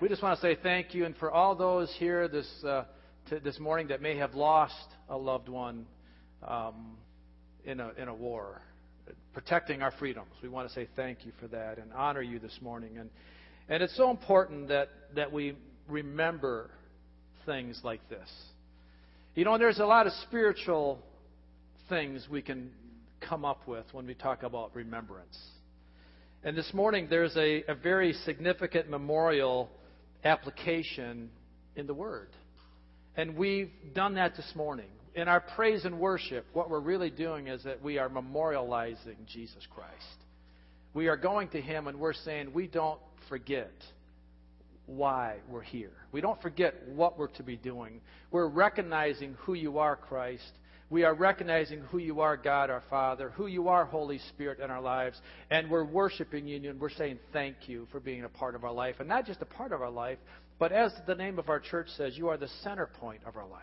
we just want to say thank you. And for all those here this, uh, to, this morning that may have lost a loved one um, in, a, in a war, protecting our freedoms, we want to say thank you for that and honor you this morning. And, and it's so important that, that we remember things like this. You know, there's a lot of spiritual things we can come up with when we talk about remembrance. And this morning, there's a, a very significant memorial application in the Word. And we've done that this morning. In our praise and worship, what we're really doing is that we are memorializing Jesus Christ. We are going to Him and we're saying we don't forget why we're here. We don't forget what we're to be doing. We're recognizing who you are, Christ, we are recognizing who you are, God our Father, who you are, Holy Spirit, in our lives, and we're worshiping you and we're saying thank you for being a part of our life. And not just a part of our life, but as the name of our church says, you are the center point of our life.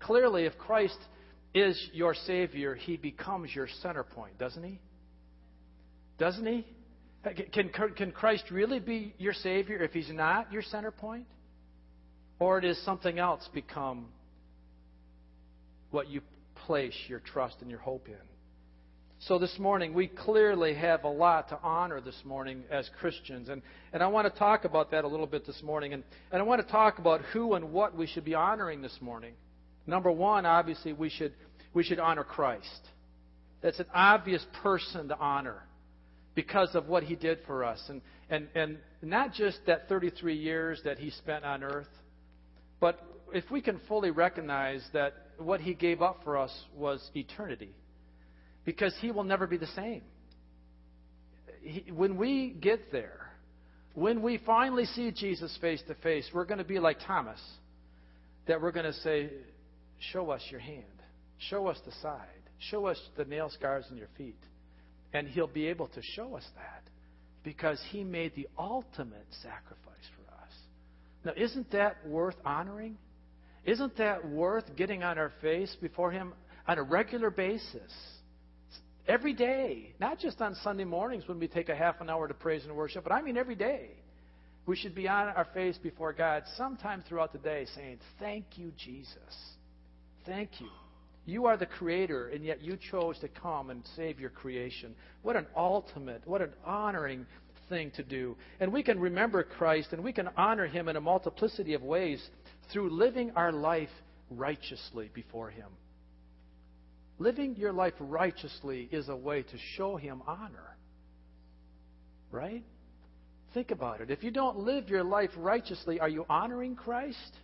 Clearly, if Christ is your Savior, He becomes your center point, doesn't He? Doesn't He? Can, can Christ really be your Savior if He's not your center point? Or does something else become what you place your trust and your hope in. So this morning, we clearly have a lot to honor this morning as Christians. And, and I want to talk about that a little bit this morning. And, and I want to talk about who and what we should be honoring this morning. Number one, obviously, we should, we should honor Christ. That's an obvious person to honor because of what he did for us. And, and, and not just that 33 years that he spent on earth, but if we can fully recognize that what he gave up for us was eternity, because he will never be the same. He, when we get there, when we finally see Jesus face to face, we're going to be like Thomas, that we're going to say, Show us your hand, show us the side, show us the nail scars in your feet. And he'll be able to show us that because he made the ultimate sacrifice for us. Now, isn't that worth honoring? Isn't that worth getting on our face before Him on a regular basis? Every day, not just on Sunday mornings when we take a half an hour to praise and worship, but I mean every day. We should be on our face before God sometime throughout the day saying, Thank you, Jesus. Thank you. You are the creator, and yet you chose to come and save your creation. What an ultimate, what an honoring thing to do. And we can remember Christ and we can honor him in a multiplicity of ways through living our life righteously before Him. Living your life righteously is a way to show Him honor. Right? Think about it. If you don't live your life righteously, are you honoring Christ?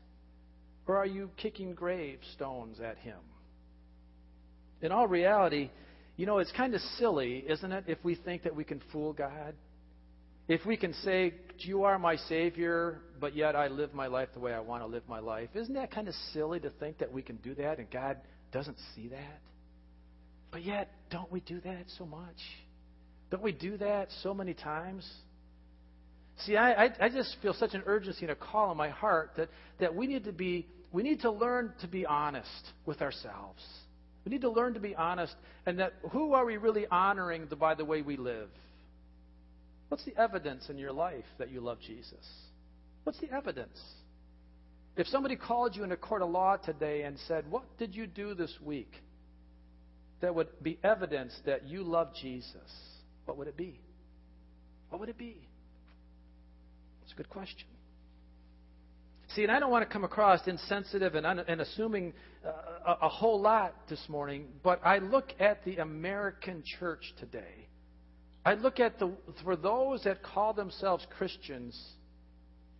Or are you kicking gravestones at Him? In all reality, you know, it's kind of silly, isn't it, if we think that we can fool God? If we can say, You are my Savior, but yet I live my life the way I want to live my life, isn't that kind of silly to think that we can do that and God doesn't see that? But yet, don't we do that so much? Don't we do that so many times? See, I, I, I just feel such an urgency and a call in my heart that, that we need to be we need to learn to be honest with ourselves. We need to learn to be honest and that who are we really honoring by the way we live? What's the evidence in your life that you love Jesus? What's the evidence? If somebody called you in a court of law today and said, What did you do this week? that would be evidence that you love Jesus, what would it be? What would it be? It's a good question. See, and I don't want to come across insensitive and, un- and assuming uh, a, a whole lot this morning, but I look at the American church today I look at the, for those that call themselves Christians,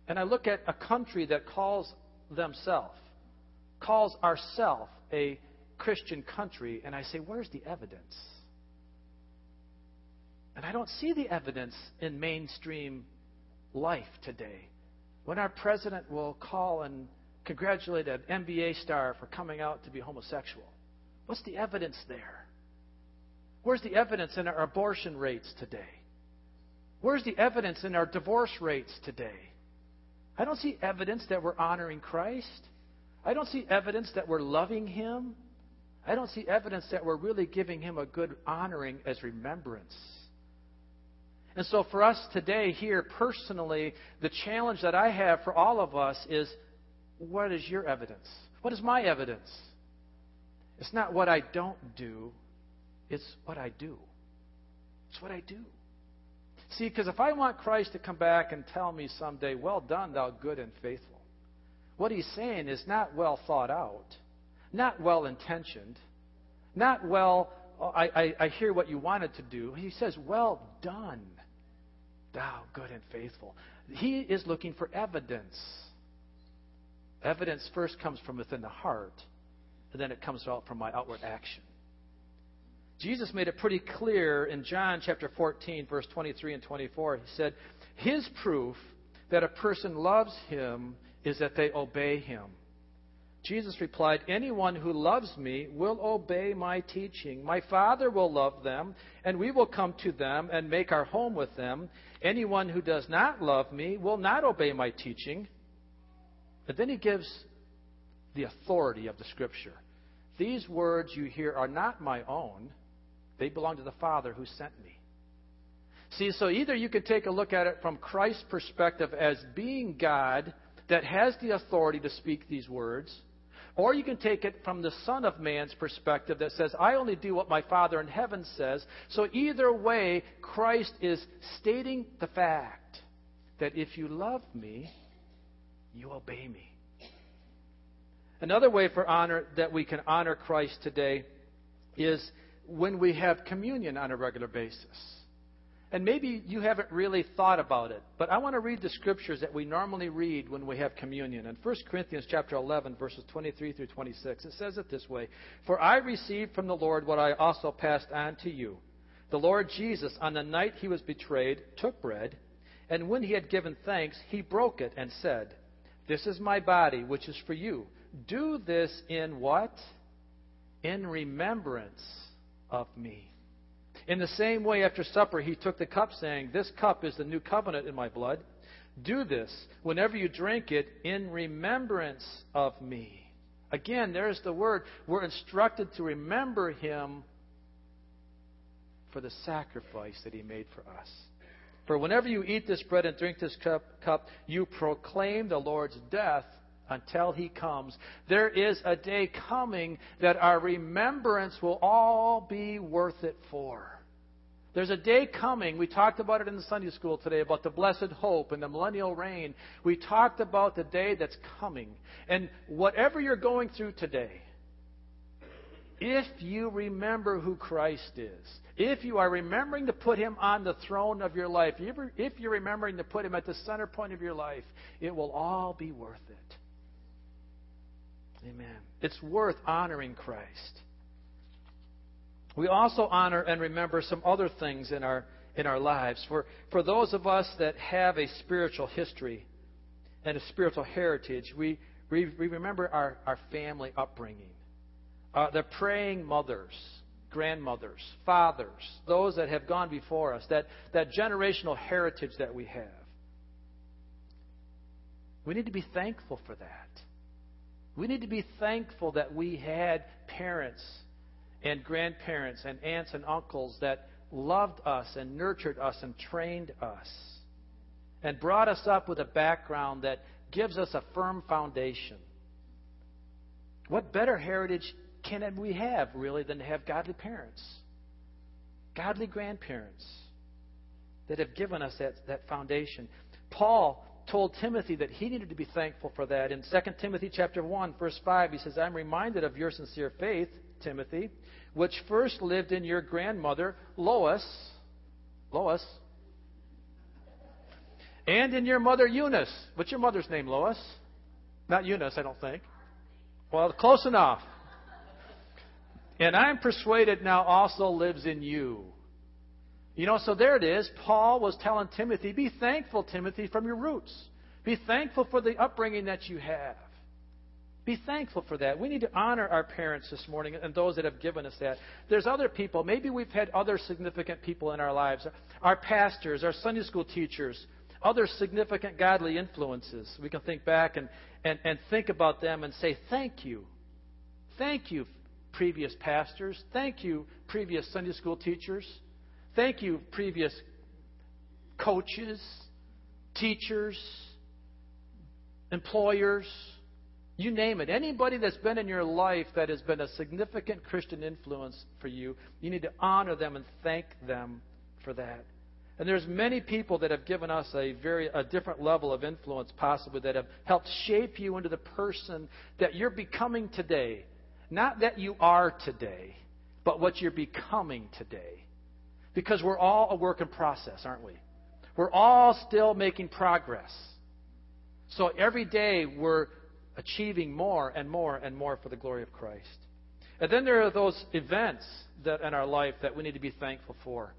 and I look at a country that calls themselves, calls ourself a Christian country, and I say, where's the evidence? And I don't see the evidence in mainstream life today. When our president will call and congratulate an NBA star for coming out to be homosexual, what's the evidence there? Where's the evidence in our abortion rates today? Where's the evidence in our divorce rates today? I don't see evidence that we're honoring Christ. I don't see evidence that we're loving Him. I don't see evidence that we're really giving Him a good honoring as remembrance. And so, for us today, here personally, the challenge that I have for all of us is what is your evidence? What is my evidence? It's not what I don't do, it's what I do. It's what I do. See, because if I want Christ to come back and tell me someday, well done, thou good and faithful, what he's saying is not well thought out, not well intentioned, not well, oh, I, I, I hear what you wanted to do. He says, well done, thou good and faithful. He is looking for evidence. Evidence first comes from within the heart, and then it comes out from my outward action. Jesus made it pretty clear in John chapter 14, verse 23 and 24. He said, His proof that a person loves him is that they obey him. Jesus replied, Anyone who loves me will obey my teaching. My Father will love them, and we will come to them and make our home with them. Anyone who does not love me will not obey my teaching. But then he gives the authority of the Scripture. These words you hear are not my own. They belong to the Father who sent me. See, so either you can take a look at it from Christ's perspective as being God that has the authority to speak these words, or you can take it from the Son of Man's perspective that says, I only do what my Father in heaven says. So either way, Christ is stating the fact that if you love me, you obey me. Another way for honor that we can honor Christ today is when we have communion on a regular basis. And maybe you haven't really thought about it, but I want to read the scriptures that we normally read when we have communion. In 1 Corinthians chapter 11 verses 23 through 26, it says it this way: "For I received from the Lord what I also passed on to you. The Lord Jesus, on the night he was betrayed, took bread, and when he had given thanks, he broke it and said, "This is my body, which is for you. Do this in what? In remembrance of me. In the same way, after supper, he took the cup, saying, This cup is the new covenant in my blood. Do this whenever you drink it in remembrance of me. Again, there's the word. We're instructed to remember him for the sacrifice that he made for us. For whenever you eat this bread and drink this cup, cup you proclaim the Lord's death until he comes. There is a day coming that our remembrance will all be worth it for. There's a day coming. We talked about it in the Sunday school today about the blessed hope and the millennial reign. We talked about the day that's coming. And whatever you're going through today, if you remember who Christ is, if you are remembering to put him on the throne of your life, if you're remembering to put him at the center point of your life, it will all be worth it. Amen. It's worth honoring Christ. We also honor and remember some other things in our in our lives. For for those of us that have a spiritual history and a spiritual heritage, we we, we remember our, our family upbringing. Uh, the praying mothers, grandmothers, fathers, those that have gone before us, that, that generational heritage that we have. We need to be thankful for that. We need to be thankful that we had parents and grandparents and aunts and uncles that loved us and nurtured us and trained us and brought us up with a background that gives us a firm foundation. What better heritage can we have, really, than to have godly parents, godly grandparents that have given us that, that foundation? Paul told Timothy that he needed to be thankful for that. In 2 Timothy chapter 1, verse 5, he says, I'm reminded of your sincere faith, Timothy, which first lived in your grandmother, Lois, Lois, and in your mother, Eunice. What's your mother's name, Lois? Not Eunice, I don't think. Well, close enough. And I'm persuaded now also lives in you. You know, so there it is. Paul was telling Timothy, be thankful, Timothy, from your roots. Be thankful for the upbringing that you have. Be thankful for that. We need to honor our parents this morning and those that have given us that. There's other people. Maybe we've had other significant people in our lives. Our pastors, our Sunday school teachers, other significant godly influences. We can think back and, and, and think about them and say, Thank you. Thank you, previous pastors. Thank you, previous Sunday school teachers. Thank you, previous coaches, teachers, employers, you name it. Anybody that's been in your life that has been a significant Christian influence for you, you need to honor them and thank them for that. And there's many people that have given us a very a different level of influence possibly that have helped shape you into the person that you're becoming today. Not that you are today, but what you're becoming today. Because we're all a work in process, aren't we? We're all still making progress. So every day we're achieving more and more and more for the glory of Christ. And then there are those events that in our life that we need to be thankful for.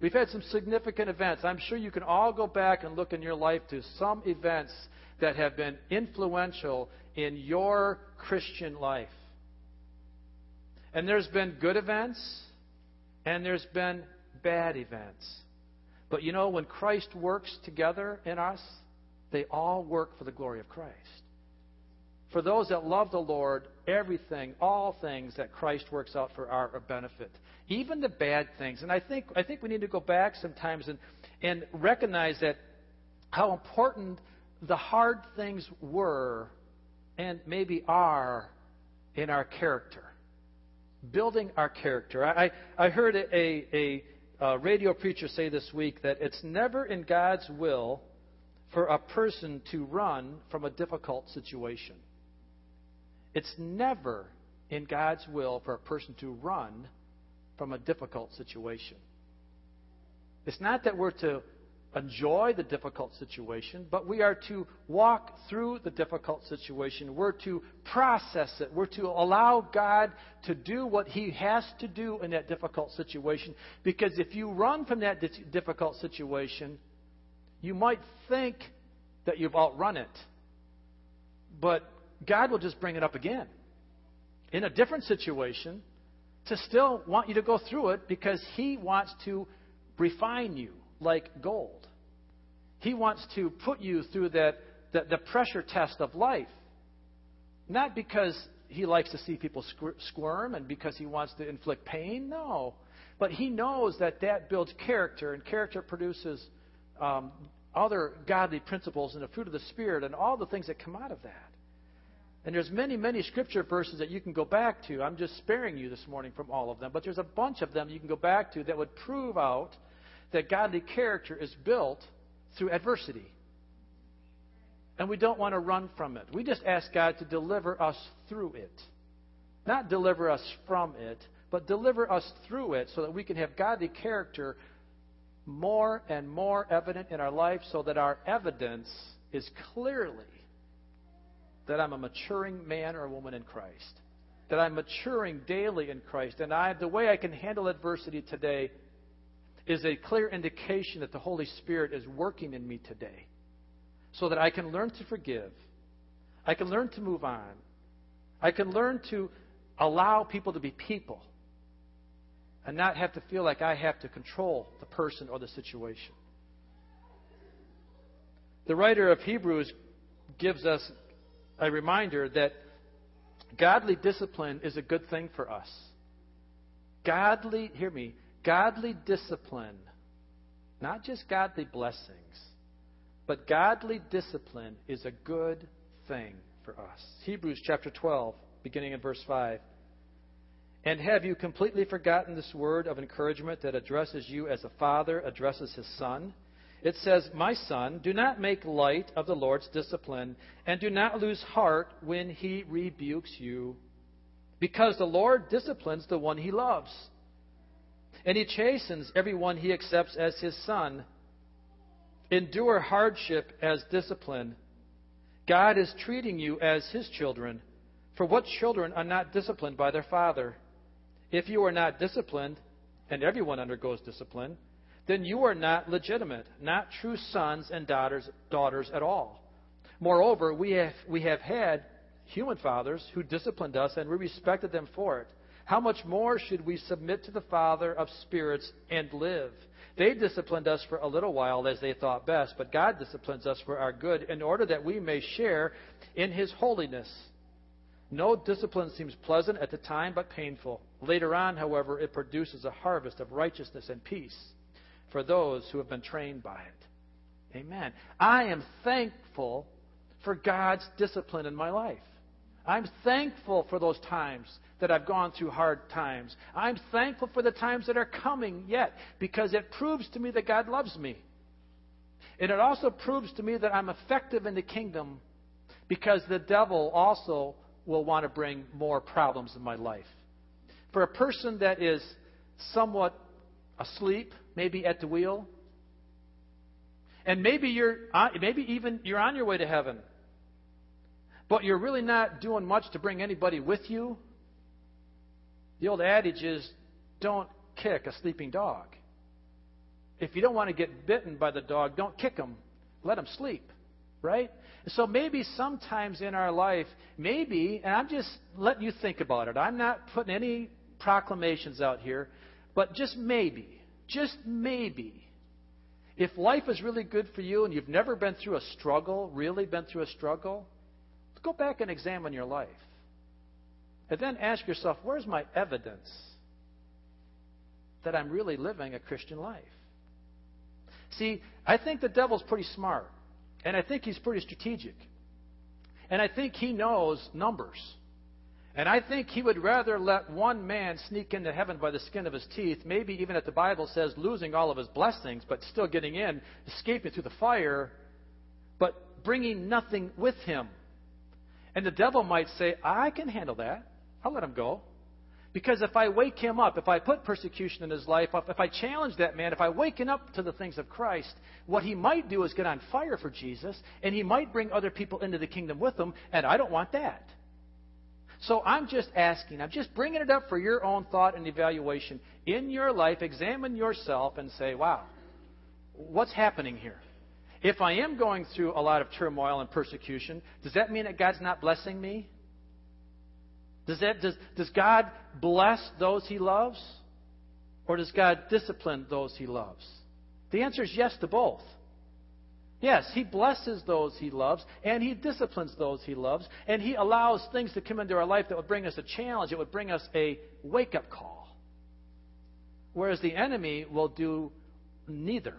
We've had some significant events. I'm sure you can all go back and look in your life to some events that have been influential in your Christian life. And there's been good events and there's been bad events. But you know, when Christ works together in us, they all work for the glory of Christ. For those that love the Lord, everything, all things that Christ works out for our benefit even the bad things. And I think I think we need to go back sometimes and and recognize that how important the hard things were and maybe are in our character, building our character. I I heard a, a, a radio preacher say this week that it's never in God's will for a person to run from a difficult situation. It's never in God's will for a person to run from a difficult situation. It's not that we're to enjoy the difficult situation, but we are to walk through the difficult situation. We're to process it. We're to allow God to do what He has to do in that difficult situation. Because if you run from that difficult situation, you might think that you've outrun it. But God will just bring it up again in a different situation to still want you to go through it because He wants to refine you like gold. He wants to put you through that, the, the pressure test of life. Not because He likes to see people squirm and because He wants to inflict pain, no. But He knows that that builds character, and character produces um, other godly principles and the fruit of the Spirit and all the things that come out of that. And there's many, many scripture verses that you can go back to. I'm just sparing you this morning from all of them, but there's a bunch of them you can go back to that would prove out that godly character is built through adversity. And we don't want to run from it. We just ask God to deliver us through it. Not deliver us from it, but deliver us through it so that we can have godly character more and more evident in our life so that our evidence is clearly that I'm a maturing man or woman in Christ, that I'm maturing daily in Christ, and I, the way I can handle adversity today is a clear indication that the Holy Spirit is working in me today, so that I can learn to forgive, I can learn to move on, I can learn to allow people to be people, and not have to feel like I have to control the person or the situation. The writer of Hebrews gives us a reminder that godly discipline is a good thing for us. Godly, hear me, godly discipline, not just godly blessings, but godly discipline is a good thing for us. Hebrews chapter 12, beginning in verse 5. And have you completely forgotten this word of encouragement that addresses you as a father addresses his son? it says, My son, do not make light of the Lord's discipline, and do not lose heart when he rebukes you, because the Lord disciplines the one he loves, and he chastens everyone he accepts as his son. Endure hardship as discipline. God is treating you as his children. For what children are not disciplined by their father? If you are not disciplined, and everyone undergoes discipline, then you are not legitimate, not true sons and daughters, daughters at all. Moreover, we have, we have had human fathers who disciplined us, and we respected them for it. How much more should we submit to the Father of spirits and live? They disciplined us for a little while as they thought best, but God disciplines us for our good in order that we may share in His holiness. No discipline seems pleasant at the time, but painful. Later on, however, it produces a harvest of righteousness and peace for those who have been trained by it. Amen. I am thankful for God's discipline in my life. I'm thankful for those times that I've gone through hard times. I'm thankful for the times that are coming yet because it proves to me that God loves me. And it also proves to me that I'm effective in the kingdom because the devil also will want to bring more problems in my life. For a person that is somewhat asleep, maybe at the wheel, and maybe you're uh, maybe even you're on your way to heaven, but you're really not doing much to bring anybody with you. The old adage is don't kick a sleeping dog. If you don't want to get bitten by the dog, don't kick him. Let him sleep, right? So maybe sometimes in our life, maybe, and I'm just letting you think about it. I'm not putting any proclamations out here, but just maybe, just maybe, if life is really good for you and you've never been through a struggle, really been through a struggle, go back and examine your life. And then ask yourself, where's my evidence that I'm really living a Christian life? See, I think the devil's pretty smart. And I think he's pretty strategic. And I think he knows numbers. And I think he would rather let one man sneak into heaven by the skin of his teeth, maybe even if the Bible says losing all of his blessings, but still getting in, escaping through the fire, but bringing nothing with him. And the devil might say, I can handle that. I'll let him go. Because if I wake him up, if I put persecution in his life, if I challenge that man, if I waken up to the things of Christ, what he might do is get on fire for Jesus, and he might bring other people into the kingdom with him, and I don't want that. So I'm just asking, I'm just bringing it up for your own thought and evaluation. In your life, examine yourself and say, wow, what's happening here? If I am going through a lot of turmoil and persecution, does that mean that God's not blessing me? Does, that, does, does God bless those he loves? Or does God discipline those he loves? The answer is yes to both. Yes, he blesses those he loves, and he disciplines those he loves, and he allows things to come into our life that would bring us a challenge, it would bring us a wake up call. Whereas the enemy will do neither.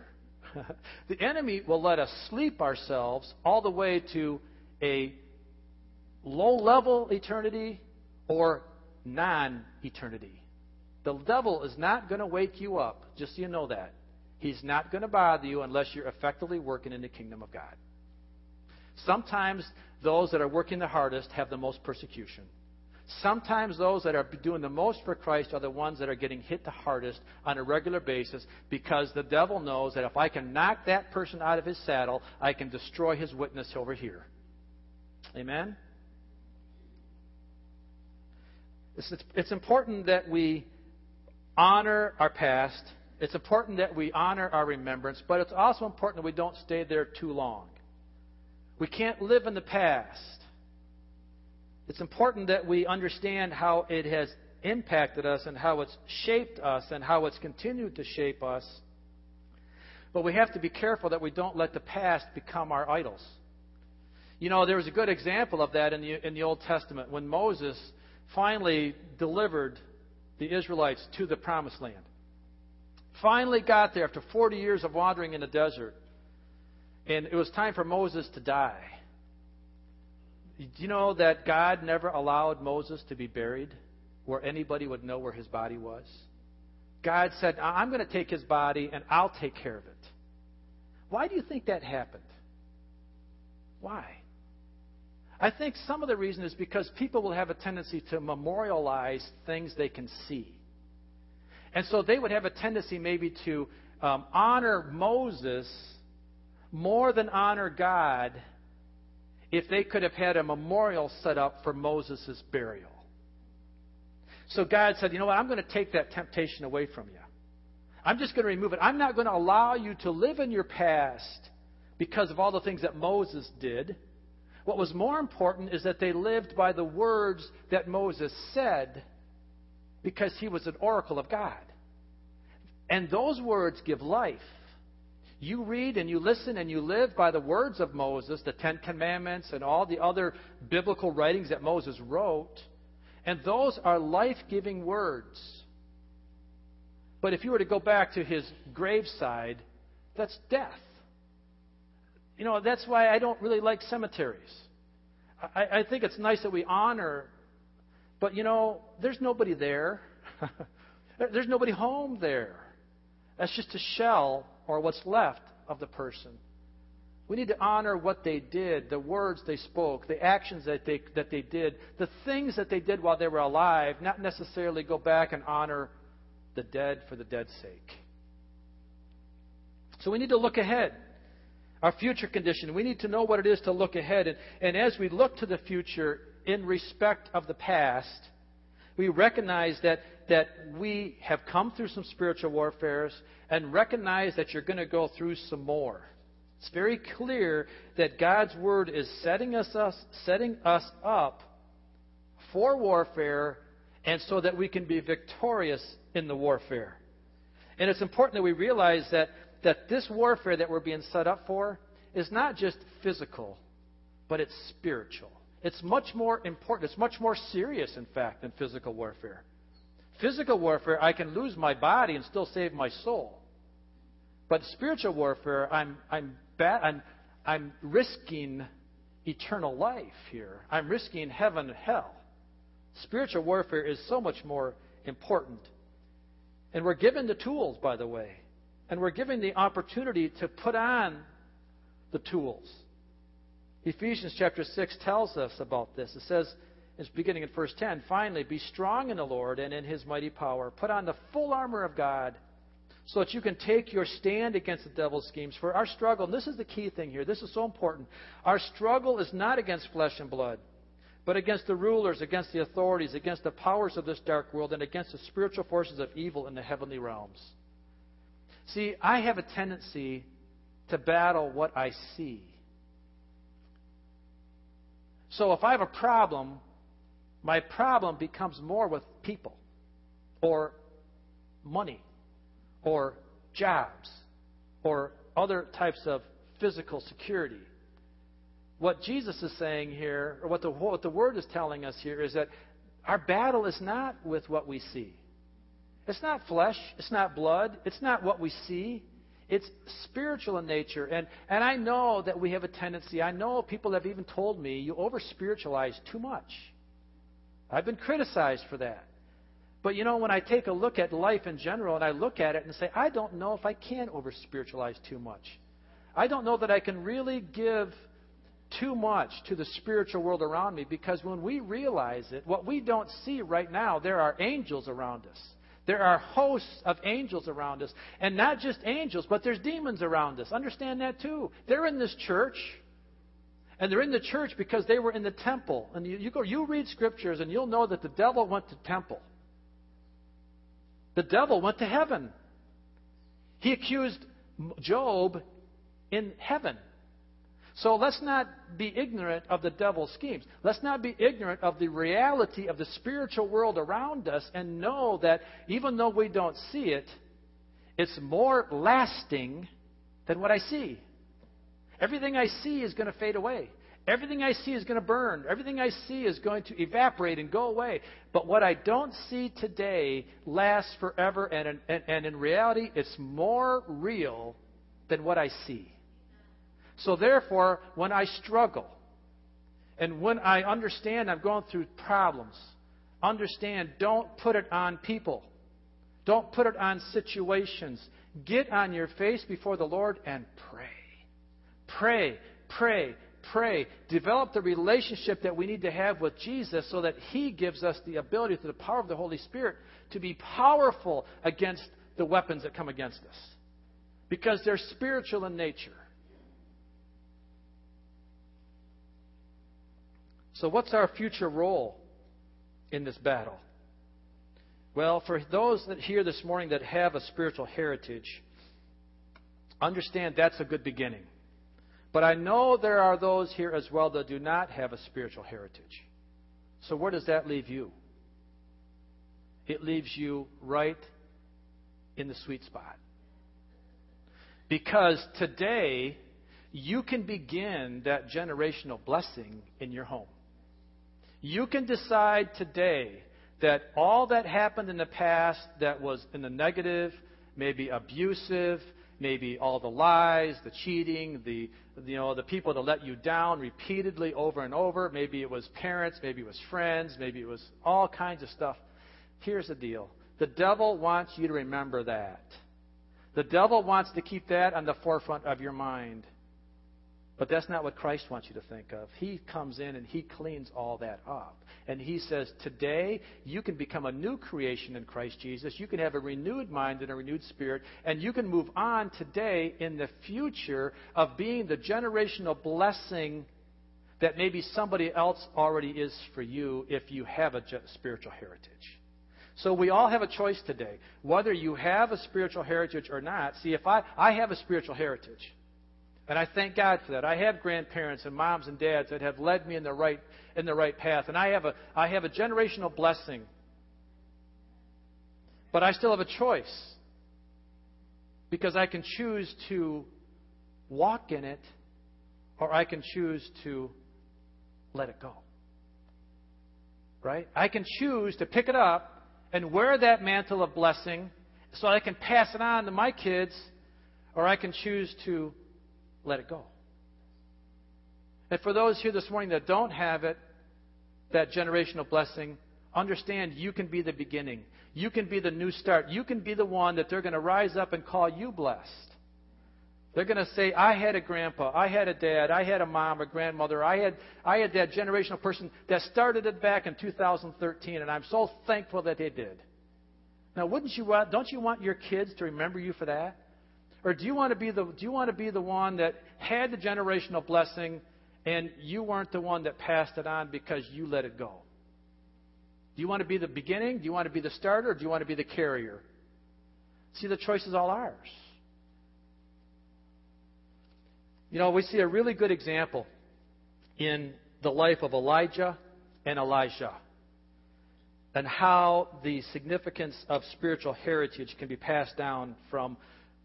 the enemy will let us sleep ourselves all the way to a low level eternity or non eternity. The devil is not going to wake you up, just so you know that. He's not going to bother you unless you're effectively working in the kingdom of God. Sometimes those that are working the hardest have the most persecution. Sometimes those that are doing the most for Christ are the ones that are getting hit the hardest on a regular basis because the devil knows that if I can knock that person out of his saddle, I can destroy his witness over here. Amen? It's, it's important that we honor our past. It's important that we honor our remembrance, but it's also important that we don't stay there too long. We can't live in the past. It's important that we understand how it has impacted us and how it's shaped us and how it's continued to shape us. But we have to be careful that we don't let the past become our idols. You know, there was a good example of that in the, in the Old Testament when Moses finally delivered the Israelites to the promised land. Finally got there after 40 years of wandering in the desert. And it was time for Moses to die. Do you know that God never allowed Moses to be buried where anybody would know where his body was? God said, I'm going to take his body and I'll take care of it. Why do you think that happened? Why? I think some of the reason is because people will have a tendency to memorialize things they can see. And so they would have a tendency maybe to um, honor Moses more than honor God if they could have had a memorial set up for Moses' burial. So God said, You know what? I'm going to take that temptation away from you. I'm just going to remove it. I'm not going to allow you to live in your past because of all the things that Moses did. What was more important is that they lived by the words that Moses said because he was an oracle of God. And those words give life. You read and you listen and you live by the words of Moses, the Ten Commandments, and all the other biblical writings that Moses wrote. And those are life giving words. But if you were to go back to his graveside, that's death. You know, that's why I don't really like cemeteries. I, I think it's nice that we honor, but you know, there's nobody there. there's nobody home there. That's just a shell or what's left of the person. We need to honor what they did, the words they spoke, the actions that they, that they did, the things that they did while they were alive, not necessarily go back and honor the dead for the dead's sake. So we need to look ahead. Our future condition. We need to know what it is to look ahead. And, and as we look to the future in respect of the past, we recognize that, that we have come through some spiritual warfares and recognize that you're going to go through some more. It's very clear that God's Word is setting us, us, setting us up for warfare and so that we can be victorious in the warfare. And it's important that we realize that, that this warfare that we're being set up for is not just physical, but it's spiritual. It's much more important. It's much more serious, in fact, than physical warfare. Physical warfare, I can lose my body and still save my soul. But spiritual warfare, I'm, I'm, ba- I'm, I'm risking eternal life here. I'm risking heaven and hell. Spiritual warfare is so much more important. And we're given the tools, by the way. And we're given the opportunity to put on the tools. Ephesians chapter 6 tells us about this. It says, it's beginning in verse 10, finally, be strong in the Lord and in his mighty power. Put on the full armor of God so that you can take your stand against the devil's schemes. For our struggle, and this is the key thing here, this is so important. Our struggle is not against flesh and blood, but against the rulers, against the authorities, against the powers of this dark world, and against the spiritual forces of evil in the heavenly realms. See, I have a tendency to battle what I see. So if I have a problem, my problem becomes more with people or money or jobs or other types of physical security. What Jesus is saying here, or what the, what the Word is telling us here, is that our battle is not with what we see. It's not flesh, it's not blood, it's not what we see. It's spiritual in nature. And, and I know that we have a tendency, I know people have even told me, you over spiritualize too much. I've been criticized for that. But you know, when I take a look at life in general and I look at it and say, I don't know if I can over spiritualize too much. I don't know that I can really give too much to the spiritual world around me because when we realize it, what we don't see right now, there are angels around us. There are hosts of angels around us. And not just angels, but there's demons around us. Understand that too. They're in this church. And they're in the church because they were in the temple. And you, you, go, you read scriptures and you'll know that the devil went to temple. The devil went to heaven. He accused Job in heaven. So let's not be ignorant of the devil's schemes. Let's not be ignorant of the reality of the spiritual world around us and know that even though we don't see it, it's more lasting than what I see. Everything I see is going to fade away. Everything I see is going to burn. Everything I see is going to evaporate and go away. But what I don't see today lasts forever, and, and, and in reality, it's more real than what I see. So, therefore, when I struggle, and when I understand I'm going through problems, understand don't put it on people. Don't put it on situations. Get on your face before the Lord and pray. Pray, pray, pray, develop the relationship that we need to have with Jesus so that He gives us the ability, through the power of the Holy Spirit, to be powerful against the weapons that come against us. Because they're spiritual in nature. So, what's our future role in this battle? Well, for those that here this morning that have a spiritual heritage, understand that's a good beginning. But I know there are those here as well that do not have a spiritual heritage. So where does that leave you? It leaves you right in the sweet spot. Because today, you can begin that generational blessing in your home. You can decide today that all that happened in the past that was in the negative, maybe abusive, maybe all the lies, the cheating, the you know the people that let you down repeatedly over and over. Maybe it was parents, maybe it was friends, maybe it was all kinds of stuff. Here's the deal: the devil wants you to remember that. The devil wants to keep that on the forefront of your mind. But that's not what Christ wants you to think of. He comes in and he cleans all that up. And he says, Today, you can become a new creation in Christ Jesus. You can have a renewed mind and a renewed spirit. And you can move on today in the future of being the generational blessing that maybe somebody else already is for you if you have a spiritual heritage. So we all have a choice today. Whether you have a spiritual heritage or not. See, if I, I have a spiritual heritage. And I thank God for that. I have grandparents and moms and dads that have led me in the right in the right path. And I have a I have a generational blessing. But I still have a choice. Because I can choose to walk in it or I can choose to let it go. Right? I can choose to pick it up and wear that mantle of blessing so I can pass it on to my kids, or I can choose to let it go. And for those here this morning that don't have it, that generational blessing, understand you can be the beginning. You can be the new start. You can be the one that they're going to rise up and call you blessed. They're going to say, I had a grandpa, I had a dad, I had a mom, a grandmother, I had, I had that generational person that started it back in 2013, and I'm so thankful that they did. Now, wouldn't you want, don't you want your kids to remember you for that? Or do you want to be the, do you want to be the one that had the generational blessing and you weren't the one that passed it on because you let it go? Do you want to be the beginning? Do you want to be the starter? Or do you want to be the carrier? See, the choice is all ours. You know, we see a really good example in the life of Elijah and Elisha and how the significance of spiritual heritage can be passed down from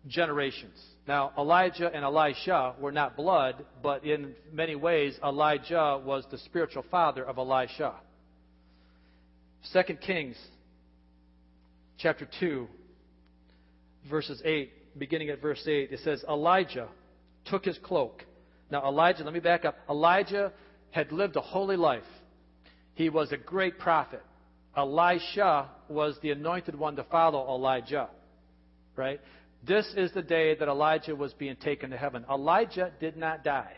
generations. Now, Elijah and Elisha were not blood, but in many ways, Elijah was the spiritual father of Elisha. 2 Kings chapter 2, verses 8, beginning at verse 8, it says, Elijah took his cloak. Now, Elijah, let me back up. Elijah had lived a holy life. He was a great prophet. Elisha was the anointed one to follow Elijah. Right? This is the day that Elijah was being taken to heaven. Elijah did not die.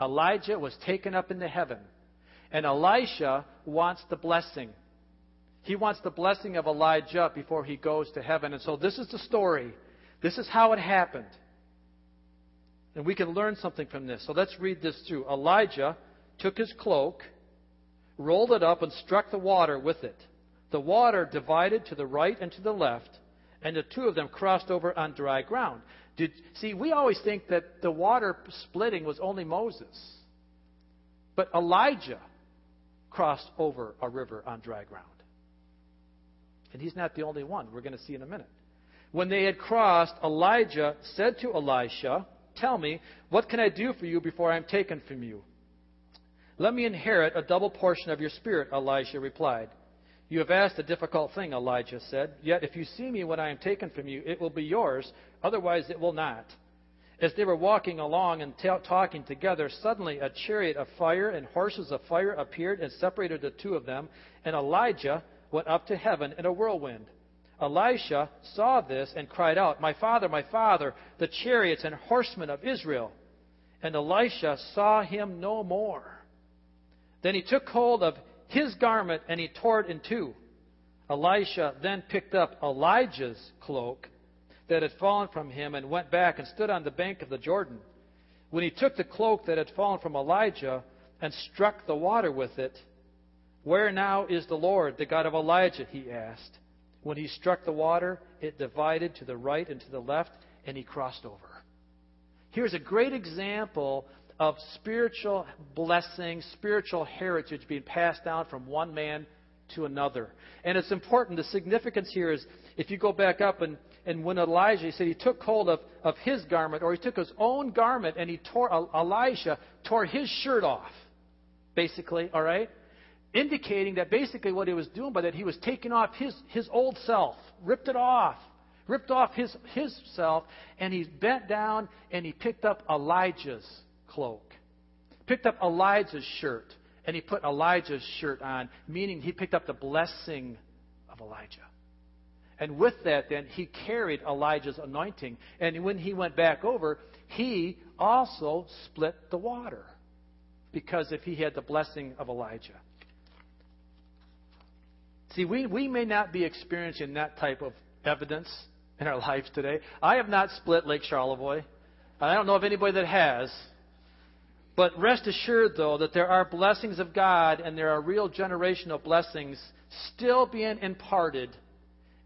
Elijah was taken up into heaven. And Elisha wants the blessing. He wants the blessing of Elijah before he goes to heaven. And so this is the story. This is how it happened. And we can learn something from this. So let's read this through. Elijah took his cloak, rolled it up, and struck the water with it. The water divided to the right and to the left and the two of them crossed over on dry ground. Did, see, we always think that the water splitting was only Moses. But Elijah crossed over a river on dry ground. And he's not the only one. We're going to see in a minute. When they had crossed, Elijah said to Elisha, Tell me, what can I do for you before I am taken from you? Let me inherit a double portion of your spirit, Elisha replied. You have asked a difficult thing, Elijah said. Yet if you see me when I am taken from you, it will be yours. Otherwise, it will not. As they were walking along and talking together, suddenly a chariot of fire and horses of fire appeared and separated the two of them, and Elijah went up to heaven in a whirlwind. Elisha saw this and cried out, My father, my father, the chariots and horsemen of Israel. And Elisha saw him no more. Then he took hold of his garment and he tore it in two. Elisha then picked up Elijah's cloak that had fallen from him and went back and stood on the bank of the Jordan. When he took the cloak that had fallen from Elijah and struck the water with it, Where now is the Lord, the God of Elijah? he asked. When he struck the water, it divided to the right and to the left, and he crossed over. Here's a great example of spiritual blessing, spiritual heritage being passed down from one man to another. And it's important, the significance here is if you go back up and, and when Elijah, he said he took hold of, of his garment, or he took his own garment and he tore, Elisha tore his shirt off, basically, all right? indicating that basically what he was doing by that he was taking off his, his old self, ripped it off, ripped off his, his self, and he bent down and he picked up Elijah's cloak, picked up Elijah's shirt, and he put Elijah's shirt on, meaning he picked up the blessing of Elijah. And with that, then, he carried Elijah's anointing. And when he went back over, he also split the water. Because if he had the blessing of Elijah. See, we, we may not be experiencing that type of evidence in our lives today. I have not split Lake Charlevoix. I don't know of anybody that has. But rest assured, though, that there are blessings of God and there are real generational blessings still being imparted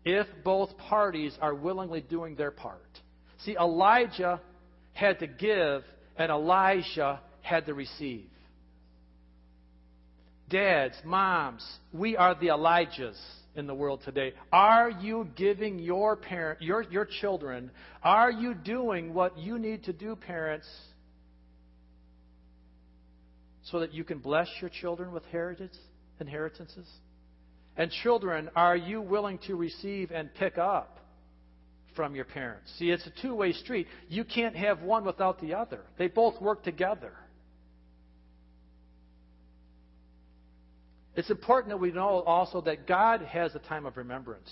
if both parties are willingly doing their part. See, Elijah had to give and Elisha had to receive. Dads, moms, we are the Elijahs in the world today. Are you giving your parent, your, your children, are you doing what you need to do, parents, so that you can bless your children with heritage, inheritances? And children, are you willing to receive and pick up from your parents? See, it's a two way street. You can't have one without the other, they both work together. It's important that we know also that God has a time of remembrance.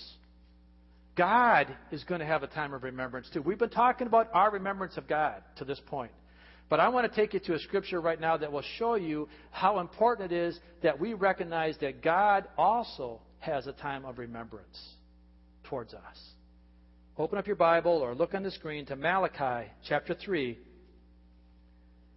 God is going to have a time of remembrance too. We've been talking about our remembrance of God to this point. But I want to take you to a scripture right now that will show you how important it is that we recognize that God also has a time of remembrance towards us. Open up your Bible or look on the screen to Malachi chapter 3,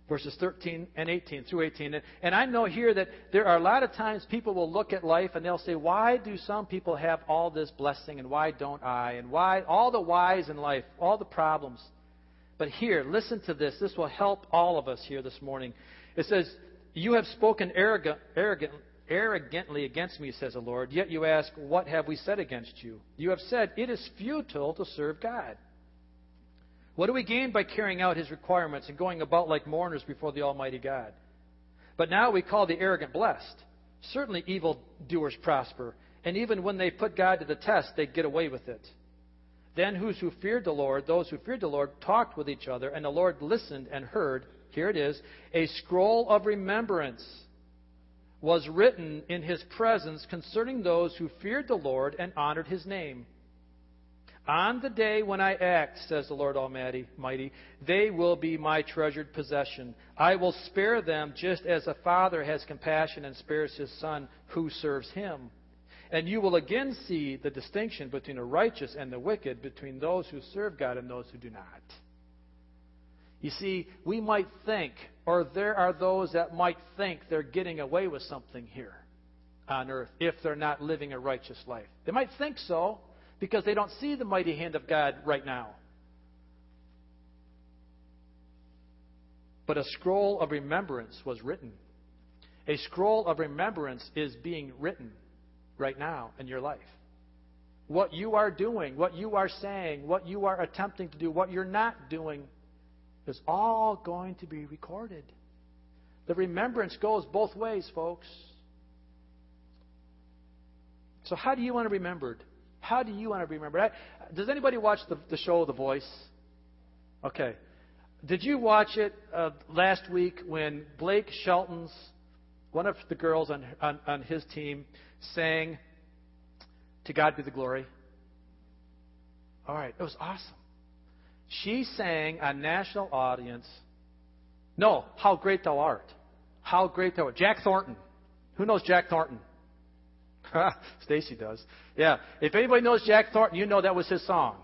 verses 13 and 18 through 18. And I know here that there are a lot of times people will look at life and they'll say, Why do some people have all this blessing and why don't I? And why all the whys in life, all the problems. But here, listen to this. This will help all of us here this morning. It says, You have spoken arrogant, arrogant, arrogantly against me, says the Lord, yet you ask, What have we said against you? You have said, It is futile to serve God. What do we gain by carrying out his requirements and going about like mourners before the Almighty God? But now we call the arrogant blessed. Certainly evil doers prosper, and even when they put God to the test, they get away with it. Then whose who feared the Lord, those who feared the Lord, talked with each other, and the Lord listened and heard. Here it is a scroll of remembrance was written in his presence concerning those who feared the Lord and honored his name. On the day when I act, says the Lord Almighty, mighty, they will be my treasured possession. I will spare them just as a father has compassion and spares his son who serves him. And you will again see the distinction between the righteous and the wicked, between those who serve God and those who do not. You see, we might think, or there are those that might think they're getting away with something here on earth if they're not living a righteous life. They might think so because they don't see the mighty hand of God right now. But a scroll of remembrance was written. A scroll of remembrance is being written right now in your life. What you are doing, what you are saying, what you are attempting to do, what you're not doing is all going to be recorded. The remembrance goes both ways, folks. So, how do you want to be remembered? How do you want to be remembered? Does anybody watch the, the show The Voice? Okay. Did you watch it uh, last week when Blake Shelton's, one of the girls on, on, on his team, sang, To God be the glory. All right, it was awesome. She sang a national audience. No, How Great Thou Art. How Great Thou Art. Jack Thornton. Who knows Jack Thornton? Stacy does. Yeah. If anybody knows Jack Thornton, you know that was his song.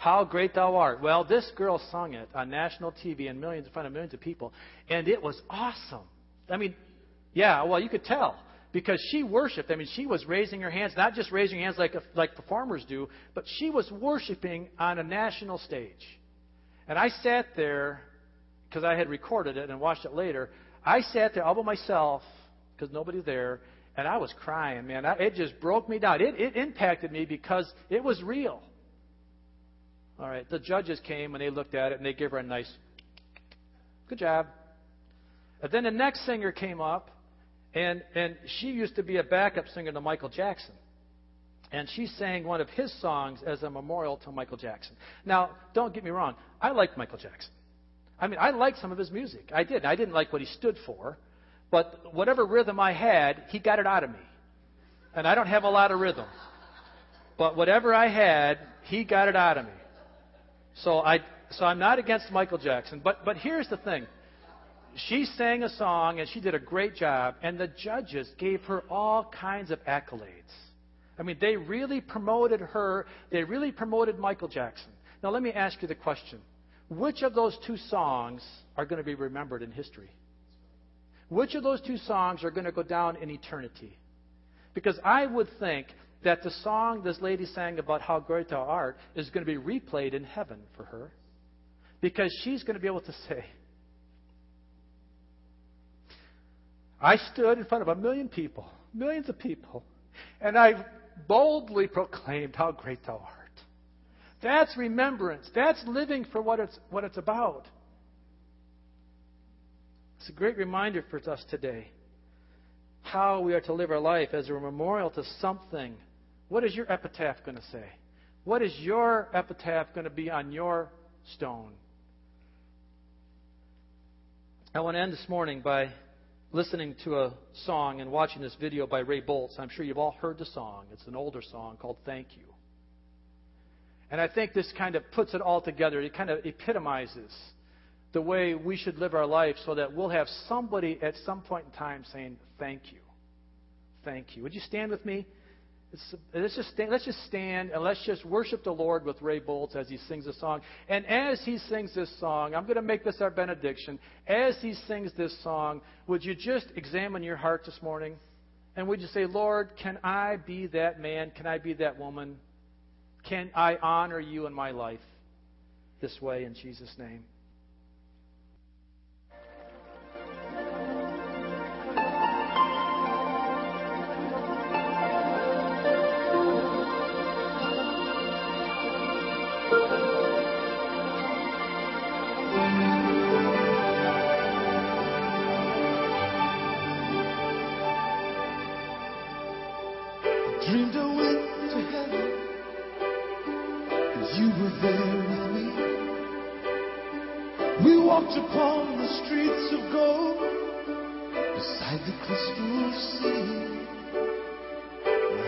How great thou art. Well, this girl sung it on national TV and millions in front of millions of people, and it was awesome. I mean, yeah, well, you could tell because she worshiped. I mean, she was raising her hands, not just raising her hands like, like performers do, but she was worshiping on a national stage. And I sat there, because I had recorded it and watched it later. I sat there all by myself, because nobody's there, and I was crying, man. I, it just broke me down. It, it impacted me because it was real. All right, the judges came and they looked at it and they gave her a nice, good job. And then the next singer came up And, and she used to be a backup singer to Michael Jackson. And she sang one of his songs as a memorial to Michael Jackson. Now, don't get me wrong. I liked Michael Jackson. I mean, I liked some of his music. I did. I didn't like what he stood for. But whatever rhythm I had, he got it out of me. And I don't have a lot of rhythm. But whatever I had, he got it out of me. So I so I'm not against Michael Jackson, but but here's the thing. She sang a song and she did a great job, and the judges gave her all kinds of accolades. I mean, they really promoted her. They really promoted Michael Jackson. Now, let me ask you the question which of those two songs are going to be remembered in history? Which of those two songs are going to go down in eternity? Because I would think that the song this lady sang about how great thou art is going to be replayed in heaven for her. Because she's going to be able to say, I stood in front of a million people, millions of people, and I boldly proclaimed how great thou art. That's remembrance. That's living for what it's, what it's about. It's a great reminder for us today how we are to live our life as a memorial to something. What is your epitaph going to say? What is your epitaph going to be on your stone? I want to end this morning by listening to a song and watching this video by Ray Boltz. I'm sure you've all heard the song. It's an older song called Thank You. And I think this kind of puts it all together. It kind of epitomizes the way we should live our life so that we'll have somebody at some point in time saying, Thank you. Thank you. Would you stand with me? Let's just, stand, let's just stand and let's just worship the Lord with Ray Boltz as he sings a song. And as he sings this song, I'm going to make this our benediction. As he sings this song, would you just examine your heart this morning? And would you say, Lord, can I be that man? Can I be that woman? Can I honor you in my life this way in Jesus' name?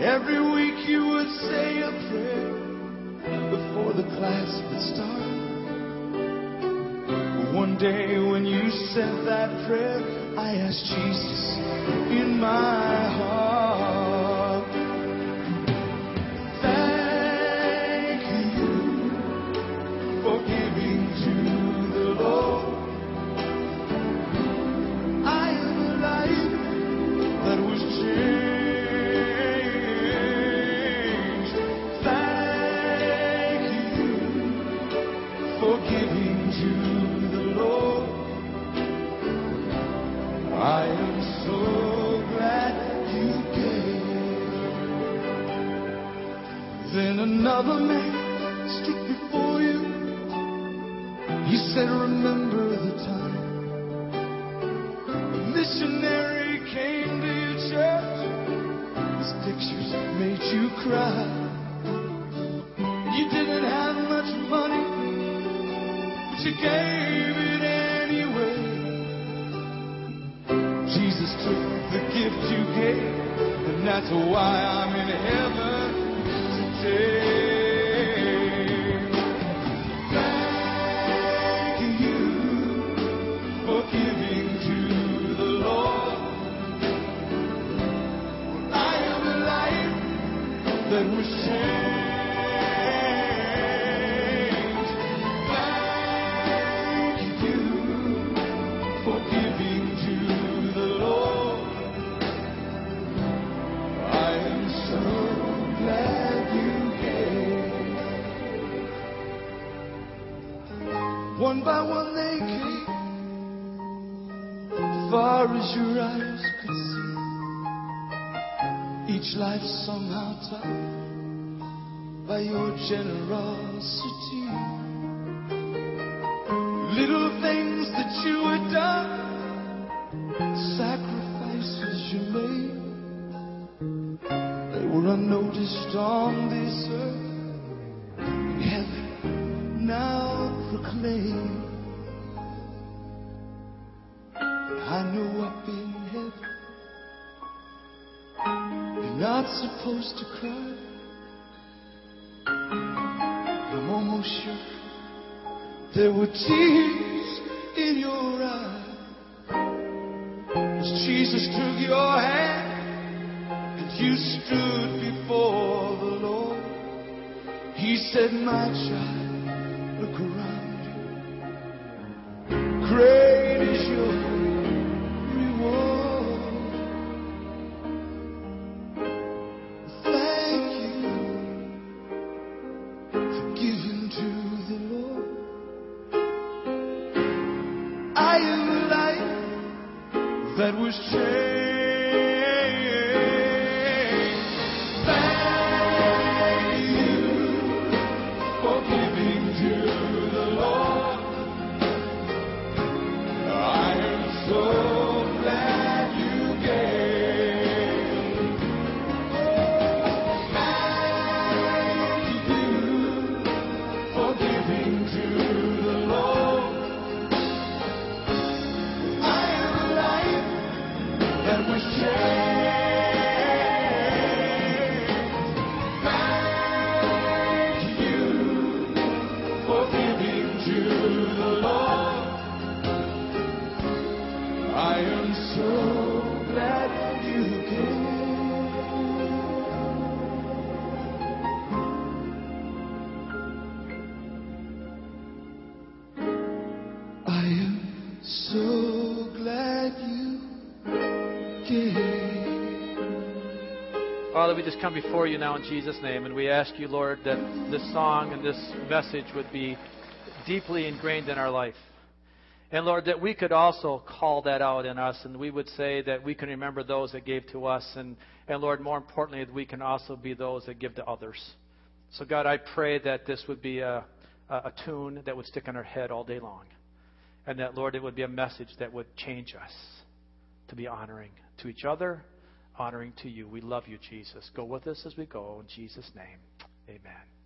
every week you would say a prayer before the class would start. One day when you said that prayer, I asked Jesus in my heart. another man stood before you. He said, Remember the time a missionary came to your church. His pictures made you cry. You didn't have much money, but you gave it anyway. Jesus took the gift you gave, and that's why I'm in heaven today. One they came, far as your eyes could see. Each life somehow touched by your generosity. Little things that you had done, sacrifices you made, they were unnoticed on this proclaim. I know up in heaven, you're not supposed to cry. I'm almost sure there were tears in your eyes as Jesus took your hand and you stood before the Lord. He said, My child, come before you now in Jesus' name, and we ask you, Lord, that this song and this message would be deeply ingrained in our life. And Lord, that we could also call that out in us, and we would say that we can remember those that gave to us, and, and Lord, more importantly, that we can also be those that give to others. So, God, I pray that this would be a, a, tune that would stick in our head all day long, and that, Lord, it would be a message that would change us to be honoring to each other, honoring to you. We love you, Jesus. Go with us as we go. In Jesus' name, amen.